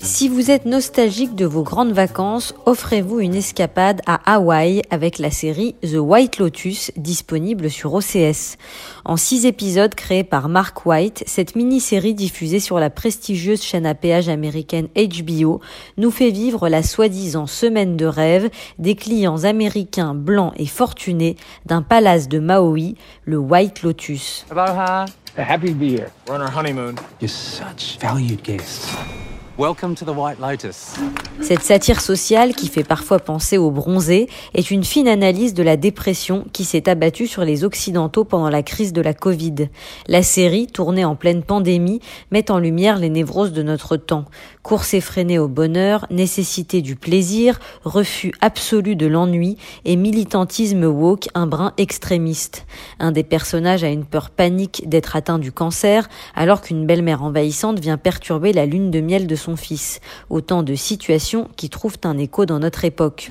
Si vous êtes nostalgique de vos grandes vacances, offrez-vous une escapade à Hawaï avec la série The White Lotus disponible sur OCS. En six épisodes créés par Mark White, cette mini-série diffusée sur la prestigieuse chaîne à péage américaine HBO nous fait vivre la soi-disant semaine de rêve des clients américains blancs et fortunés d'un palace de Maui, le White Lotus. Happy to be here. We're on our honeymoon. You're such valued guests. Welcome to the White Lotus. Cette satire sociale qui fait parfois penser au bronzé est une fine analyse de la dépression qui s'est abattue sur les Occidentaux pendant la crise de la Covid. La série, tournée en pleine pandémie, met en lumière les névroses de notre temps. Course effrénée au bonheur, nécessité du plaisir, refus absolu de l'ennui et militantisme woke un brin extrémiste. Un des personnages a une peur panique d'être atteint du cancer alors qu'une belle-mère envahissante vient perturber la lune de miel de fils. Autant de situations qui trouvent un écho dans notre époque.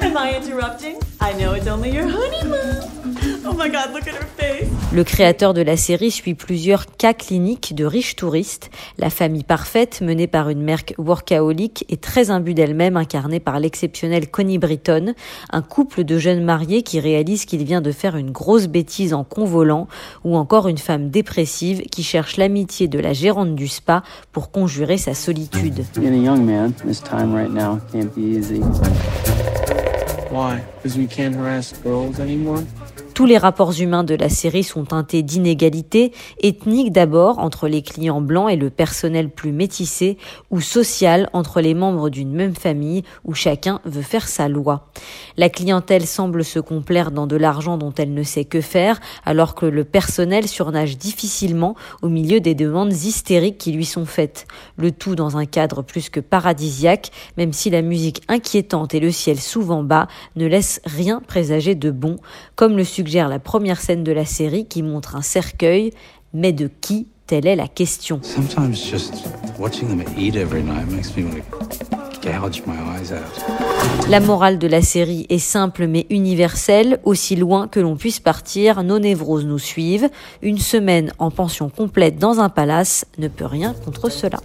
Am I interrupting? I know it's only your honeymoon. Oh my god, look at her face. Le créateur de la série suit plusieurs cas cliniques de riches touristes. La famille parfaite, menée par une mère workaholic et très imbue d'elle-même, incarnée par l'exceptionnelle Connie Britton. Un couple de jeunes mariés qui réalise qu'il vient de faire une grosse bêtise en convolant. Ou encore une femme dépressive qui cherche l'amitié de la gérante du spa pour conjurer sa solitude. Why? Because we can't harass girls anymore? Tous les rapports humains de la série sont teintés d'inégalités, ethniques d'abord entre les clients blancs et le personnel plus métissé, ou sociales entre les membres d'une même famille où chacun veut faire sa loi. La clientèle semble se complaire dans de l'argent dont elle ne sait que faire, alors que le personnel surnage difficilement au milieu des demandes hystériques qui lui sont faites. Le tout dans un cadre plus que paradisiaque, même si la musique inquiétante et le ciel souvent bas ne laissent rien présager de bon, comme le suggère la première scène de la série qui montre un cercueil, mais de qui? Telle est la question. La morale de la série est simple mais universelle. Aussi loin que l'on puisse partir, nos névroses nous suivent. Une semaine en pension complète dans un palace ne peut rien contre cela.